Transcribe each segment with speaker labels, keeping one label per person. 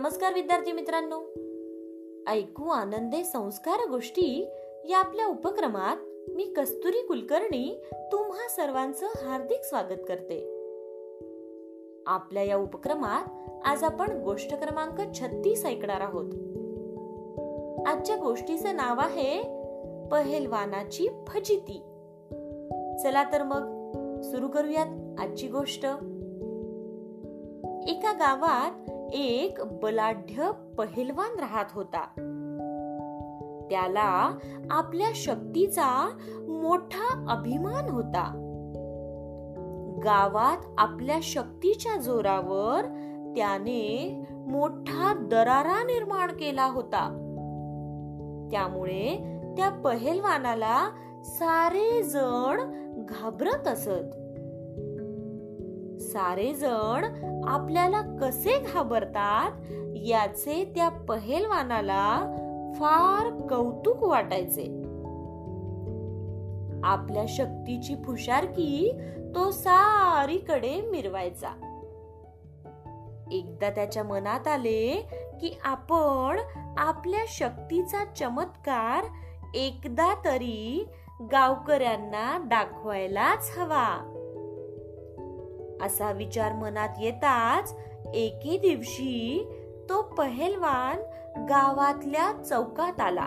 Speaker 1: नमस्कार विद्यार्थी मित्रांनो. ऐकू आनंदे संस्कार गोष्टी या आपल्या उपक्रमात मी कस्तुरी कुलकर्णी तुम्हा सर्वांचं हार्दिक स्वागत करते. आपल्या या उपक्रमात आज आपण गोष्ट क्रमांक छत्तीस ऐकणार आहोत. आजच्या गोष्टीचे नाव आहे पहेलवानाची फजिती. चला तर मग सुरू करूयात आजची गोष्ट. एका गावात एक बलाढ्य पहिलवान राहत होता. त्याला आपल्या शक्तीचा मोठा अभिमान होता. गावात आपल्या शक्तीच्या जोरावर त्याने मोठा दरारा निर्माण केला होता. त्यामुळे त्या पहेलवानाला सारे जण घाबरत असत. सारे जण आपल्याला कसे घाबरतात याचे त्या पहेलवानाला फार कौतुक वाटायचे. आपल्या शक्तीची फुशारकी तो सारीकडे मिरवायचा. एकदा त्याच्या मनात आले की आपण आपल्या शक्तीचा चमत्कार एकदा तरी गावकऱ्यांना दाखवायलाच हवा. असा विचार मनात येताच एके दिवशी तो पहेलवान गावातल्या चौकात आला.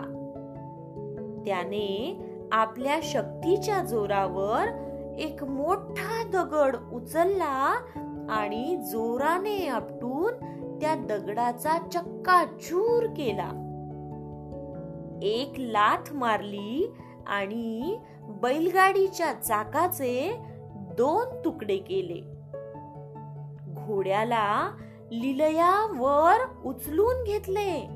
Speaker 1: त्याने आपल्या शक्तीच्या जोरावर एक मोठा दगड उचलला आणि जोराने आपटून त्या दगडाचा चक्काचूर केला. एक लाथ मारली आणि बैलगाडीच्या चाकाचे दोन तुकडे केले. घोड्याला लिलया वर उचलून घेतले.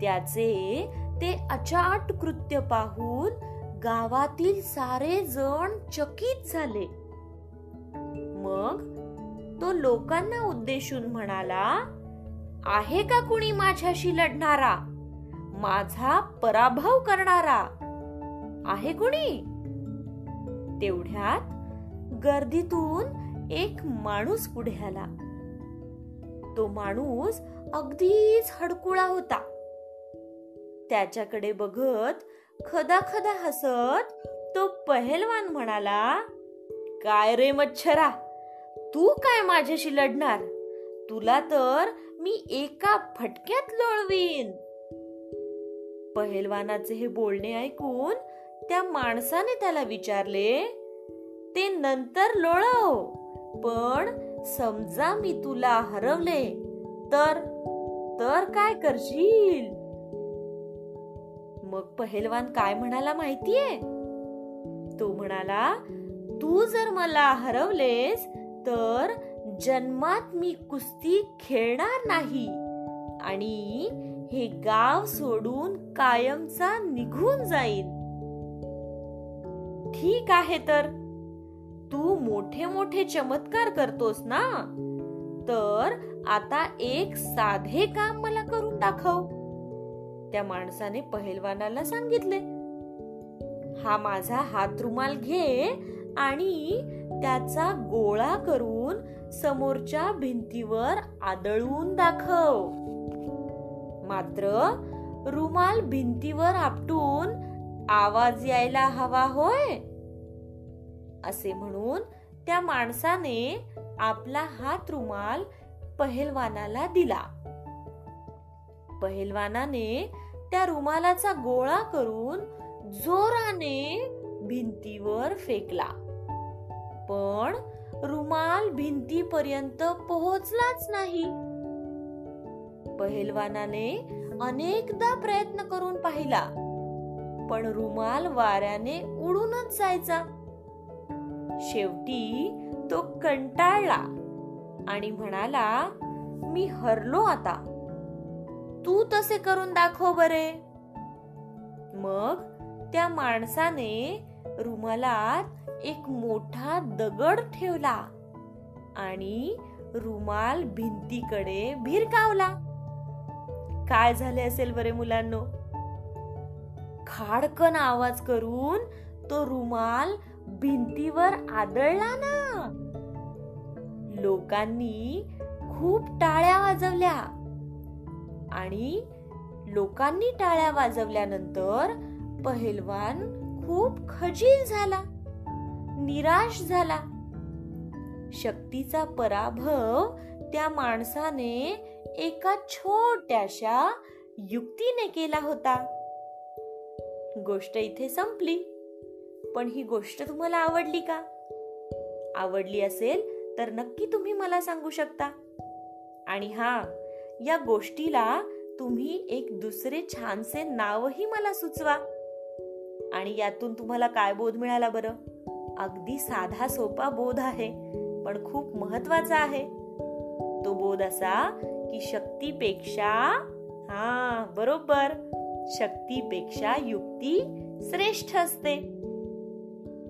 Speaker 1: त्याचे ते अचाट कृत्य पाहून गावातील सारे जण चकित झाले. मग तो लोकांना उद्देशून म्हणाला आहे का कुणी माझ्याशी लढणारा? माझा पराभव करणारा? आहे कुणी? तेवढ्यात गर्दीतून एक माणूस पुढे आला. तो माणूस अगदीच हडकुळा होता. त्याच्याकडे बघत खदा खदा हसत तो पहेलवान म्हणाला काय रे मच्छरा तू काय माझ्याशी लढणार? तुला तर मी एका फटक्यात लोळवीन. पहेलवानाचे हे बोलणे ऐकून त्या माणसाने त्याला विचारले ते नंतर लोळव. पण समजा मी तुला हरवले तर तर काय करशील? मग पहेलवान काय म्हणाला माहितीये? तो म्हणाला तू जर मला हरवलेस तर जन्मात मी कुस्ती खेळणार नाही आणि हे गाव सोडून कायमचा निघून जाईन. ठीक आहे तर. तू मोठे मोठे चमत्कार करतोस ना? तर आता एक साधे काम मला करून दाखव. त्या माणसाने पहिलवानाला सांगितले हा माझा हात रुमाल घे आणि त्याचा गोळा करून समोरच्या भिंतीवर आदळून दाखव. मात्र रुमाल भिंतीवर आपटून आवाज यायला हवा होय. असे म्हणून त्या माणसाने आपला हात रुमाल पहिलवानाला दिला. पहिलवानाने त्या रुमालाचा गोळा करून जोराने भिंतीवर फेकला. पण रुमाल भिंतीपर्यंत पोहोचलाच नाही. पहिलवानाने अनेकदा प्रयत्न करून पाहिला पण रुमाल वाऱ्याने उडूनच जायचा. शेवटी तो कंटाळला आणि म्हणाला मी हरलो आता. तू तसे करून दाखव बरे. मग त्या माणसाने रुमालात एक मोठा दगड ठेवला आणि रुमाल भिंतीकडे भिरकावला. काय झाले असेल बरे मुलांनो? खाडकन आवाज करून तो रुमाल भिंतीवर आदळला ना. लोकांनी खूप टाळ्या वाजवल्या. आणि लोकांनी टाळ्या वाजवल्यानंतर पहिलवान खूप खजील झाला. निराश झाला. शक्तीचा पराभव त्या माणसाने एका छोट्याशा युक्तीने केला होता. गोष्ट इथे संपली. पण ही गोष्ट तुम्हाला आवडली का? आवडली असेल तर नक्की तुम्ही मला सांगू शकता. आणि हा या गोष्टीला तुम्ही एक दुसरे छानसे नावही मला सुचवा. आणि यातून तुम्हाला काय बोध मिळाला बरं? अगदी साधा सोपा बोध आहे पण खूप महत्त्वाचा आहे. तो बोध असा की शक्तीपेक्षा हा बरोबर शक्तीपेक्षा युक्ती श्रेष्ठ असते.